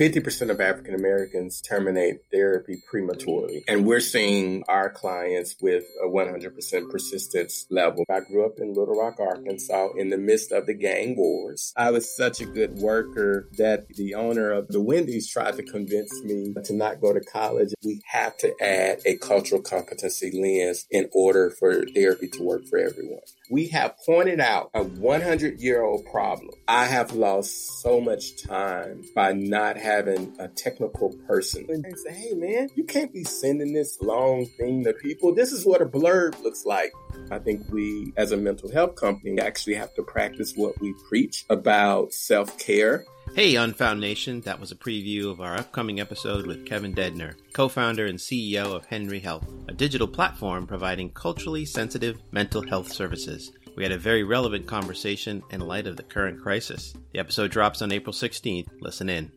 50% of African Americans terminate therapy prematurely. And we're seeing our clients with a 100% persistence level. I grew up in Little Rock, Arkansas in the midst of the gang wars. I was such a good worker that the owner of the Wendy's tried to convince me to not go to college. We have to add a cultural competency lens in order for therapy to work for everyone. We have pointed out a 100 year old problem. I have lost so much time by not having a technical person and say, hey man, you can't be sending this long thing to people. This is what a blurb looks like. I think we, as a mental health company, actually have to practice what we preach about self care. Hey, Unfound Nation, that was a preview of our upcoming episode with Kevin Dedner, co founder and CEO of Henry Health, a digital platform providing culturally sensitive mental health services. We had a very relevant conversation in light of the current crisis. The episode drops on April 16th. Listen in.